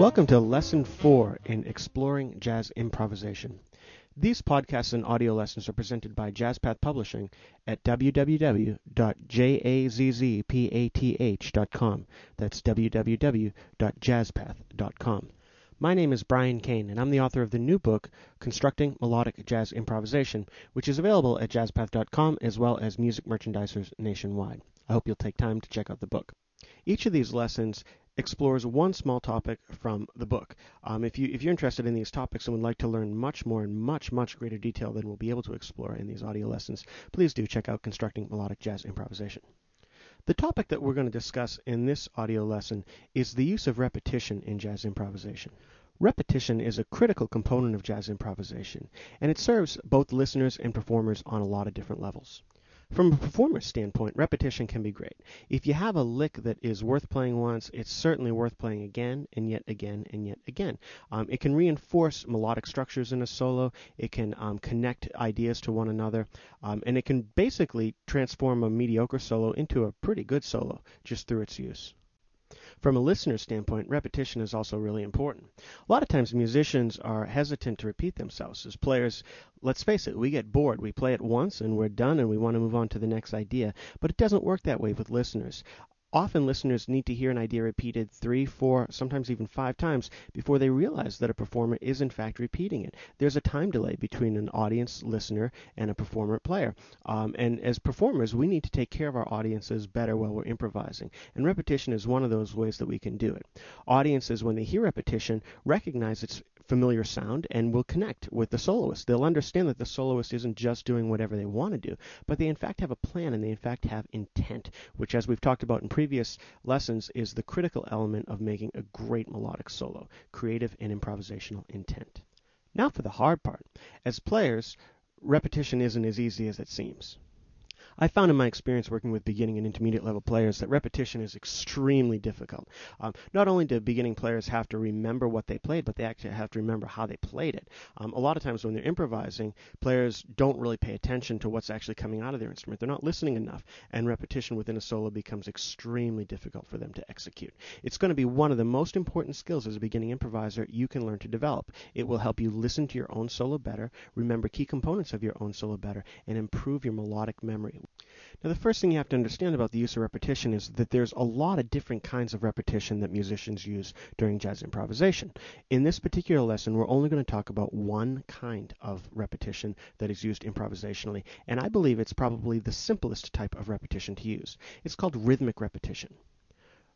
Welcome to Lesson 4 in Exploring Jazz Improvisation. These podcasts and audio lessons are presented by JazzPath Publishing at www.jazzpath.com. That's www.jazzpath.com. My name is Brian Kane, and I'm the author of the new book, Constructing Melodic Jazz Improvisation, which is available at jazzpath.com as well as music merchandisers nationwide. I hope you'll take time to check out the book. Each of these lessons explores one small topic from the book. Um, if, you, if you're interested in these topics and would like to learn much more in much, much greater detail than we'll be able to explore in these audio lessons, please do check out Constructing Melodic Jazz Improvisation. The topic that we're going to discuss in this audio lesson is the use of repetition in jazz improvisation. Repetition is a critical component of jazz improvisation, and it serves both listeners and performers on a lot of different levels. From a performer's standpoint, repetition can be great. If you have a lick that is worth playing once, it's certainly worth playing again and yet again and yet again. Um, it can reinforce melodic structures in a solo, it can um, connect ideas to one another, um, and it can basically transform a mediocre solo into a pretty good solo just through its use. From a listener standpoint, repetition is also really important. A lot of times musicians are hesitant to repeat themselves. As players, let's face it, we get bored. We play it once and we're done and we want to move on to the next idea. But it doesn't work that way with listeners. Often listeners need to hear an idea repeated three, four, sometimes even five times before they realize that a performer is in fact repeating it. There's a time delay between an audience listener and a performer player. Um, and as performers, we need to take care of our audiences better while we're improvising. And repetition is one of those ways that we can do it. Audiences, when they hear repetition, recognize it's familiar sound and will connect with the soloist. They'll understand that the soloist isn't just doing whatever they want to do, but they in fact have a plan and they in fact have intent, which, as we've talked about in previous lessons, is the critical element of making a great melodic solo creative and improvisational intent. Now for the hard part. As players, repetition isn't as easy as it seems. I found in my experience working with beginning and intermediate level players that repetition is extremely difficult. Um, not only do beginning players have to remember what they played, but they actually have to remember how they played it. Um, a lot of times when they're improvising, players don't really pay attention to what's actually coming out of their instrument. They're not listening enough, and repetition within a solo becomes extremely difficult for them to execute. It's going to be one of the most important skills as a beginning improviser you can learn to develop. It will help you listen to your own solo better, remember key components of your own solo better, and improve your melodic memory. Now, the first thing you have to understand about the use of repetition is that there's a lot of different kinds of repetition that musicians use during jazz improvisation. In this particular lesson, we're only going to talk about one kind of repetition that is used improvisationally, and I believe it's probably the simplest type of repetition to use. It's called rhythmic repetition.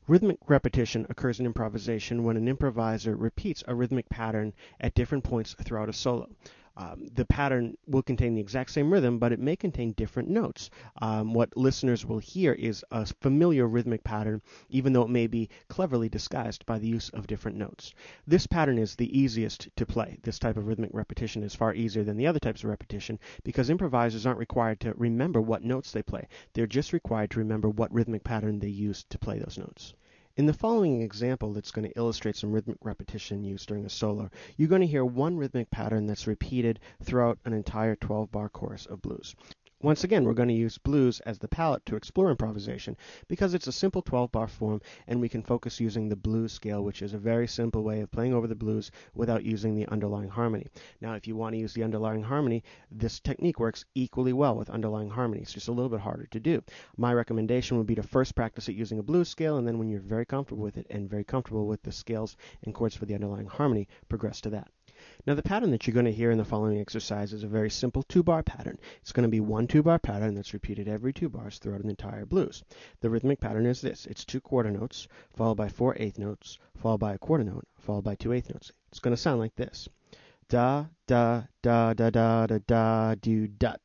Rhythmic repetition occurs in improvisation when an improviser repeats a rhythmic pattern at different points throughout a solo. Um, the pattern will contain the exact same rhythm, but it may contain different notes. Um, what listeners will hear is a familiar rhythmic pattern, even though it may be cleverly disguised by the use of different notes. This pattern is the easiest to play. This type of rhythmic repetition is far easier than the other types of repetition because improvisers aren't required to remember what notes they play. They're just required to remember what rhythmic pattern they use to play those notes. In the following example that's going to illustrate some rhythmic repetition used during a solo, you're going to hear one rhythmic pattern that's repeated throughout an entire 12 bar chorus of blues. Once again, we're going to use blues as the palette to explore improvisation because it's a simple 12 bar form and we can focus using the blues scale, which is a very simple way of playing over the blues without using the underlying harmony. Now, if you want to use the underlying harmony, this technique works equally well with underlying harmony. It's just a little bit harder to do. My recommendation would be to first practice it using a blues scale, and then when you're very comfortable with it and very comfortable with the scales and chords for the underlying harmony, progress to that. Now the pattern that you're going to hear in the following exercise is a very simple two-bar pattern. It's going to be one two-bar pattern that's repeated every two bars throughout an entire blues. The rhythmic pattern is this. It's two quarter notes, followed by four eighth notes, followed by a quarter note, followed by two eighth notes. It's going to sound like this. Da, da, da, da, da, da, da, do, dut.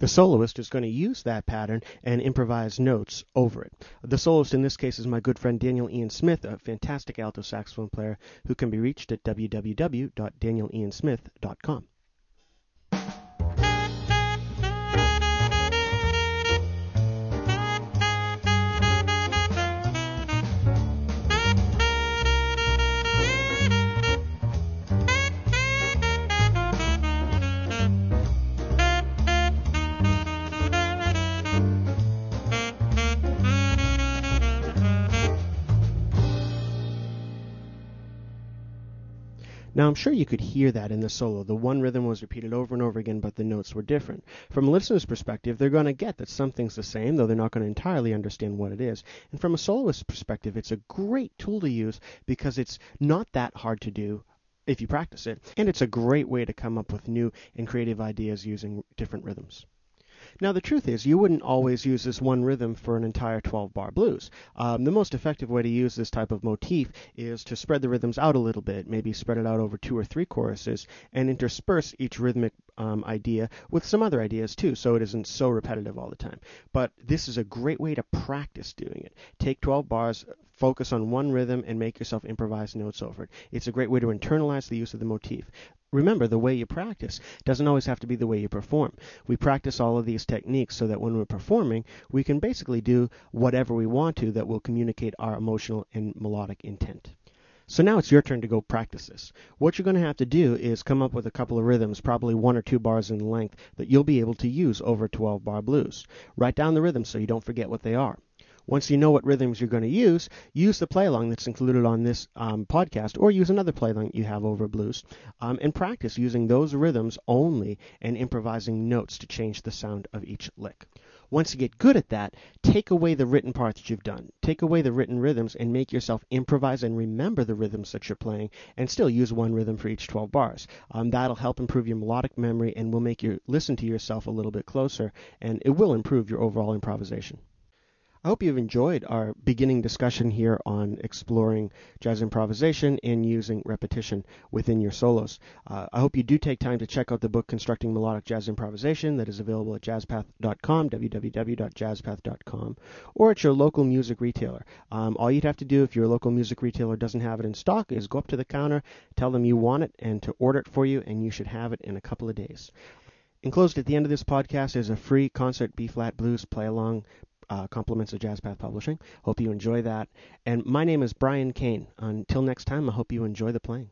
The soloist is going to use that pattern and improvise notes over it. The soloist in this case is my good friend Daniel Ian Smith, a fantastic alto saxophone player who can be reached at www.danieliansmith.com. Now, I'm sure you could hear that in the solo. The one rhythm was repeated over and over again, but the notes were different. From a listener's perspective, they're going to get that something's the same, though they're not going to entirely understand what it is. And from a soloist's perspective, it's a great tool to use because it's not that hard to do if you practice it, and it's a great way to come up with new and creative ideas using different rhythms. Now, the truth is, you wouldn't always use this one rhythm for an entire 12 bar blues. Um, the most effective way to use this type of motif is to spread the rhythms out a little bit, maybe spread it out over two or three choruses, and intersperse each rhythmic um, idea with some other ideas too, so it isn't so repetitive all the time. But this is a great way to practice doing it. Take 12 bars, focus on one rhythm, and make yourself improvise notes over it. It's a great way to internalize the use of the motif. Remember, the way you practice doesn't always have to be the way you perform. We practice all of these techniques so that when we're performing, we can basically do whatever we want to that will communicate our emotional and melodic intent. So now it's your turn to go practice this. What you're going to have to do is come up with a couple of rhythms, probably one or two bars in length, that you'll be able to use over 12 bar blues. Write down the rhythms so you don't forget what they are. Once you know what rhythms you're going to use, use the play along that's included on this um, podcast, or use another play along you have over blues, um, and practice using those rhythms only and improvising notes to change the sound of each lick. Once you get good at that, take away the written part that you've done. Take away the written rhythms and make yourself improvise and remember the rhythms that you're playing and still use one rhythm for each 12 bars. Um, that'll help improve your melodic memory and will make you listen to yourself a little bit closer and it will improve your overall improvisation. I hope you've enjoyed our beginning discussion here on exploring jazz improvisation and using repetition within your solos. Uh, I hope you do take time to check out the book Constructing Melodic Jazz Improvisation that is available at jazzpath.com, www.jazzpath.com, or at your local music retailer. Um, all you'd have to do if your local music retailer doesn't have it in stock is go up to the counter, tell them you want it, and to order it for you, and you should have it in a couple of days. Enclosed at the end of this podcast is a free concert B flat blues play along uh, compliments of Jazz Path Publishing. Hope you enjoy that. And my name is Brian Kane. Until next time, I hope you enjoy the playing.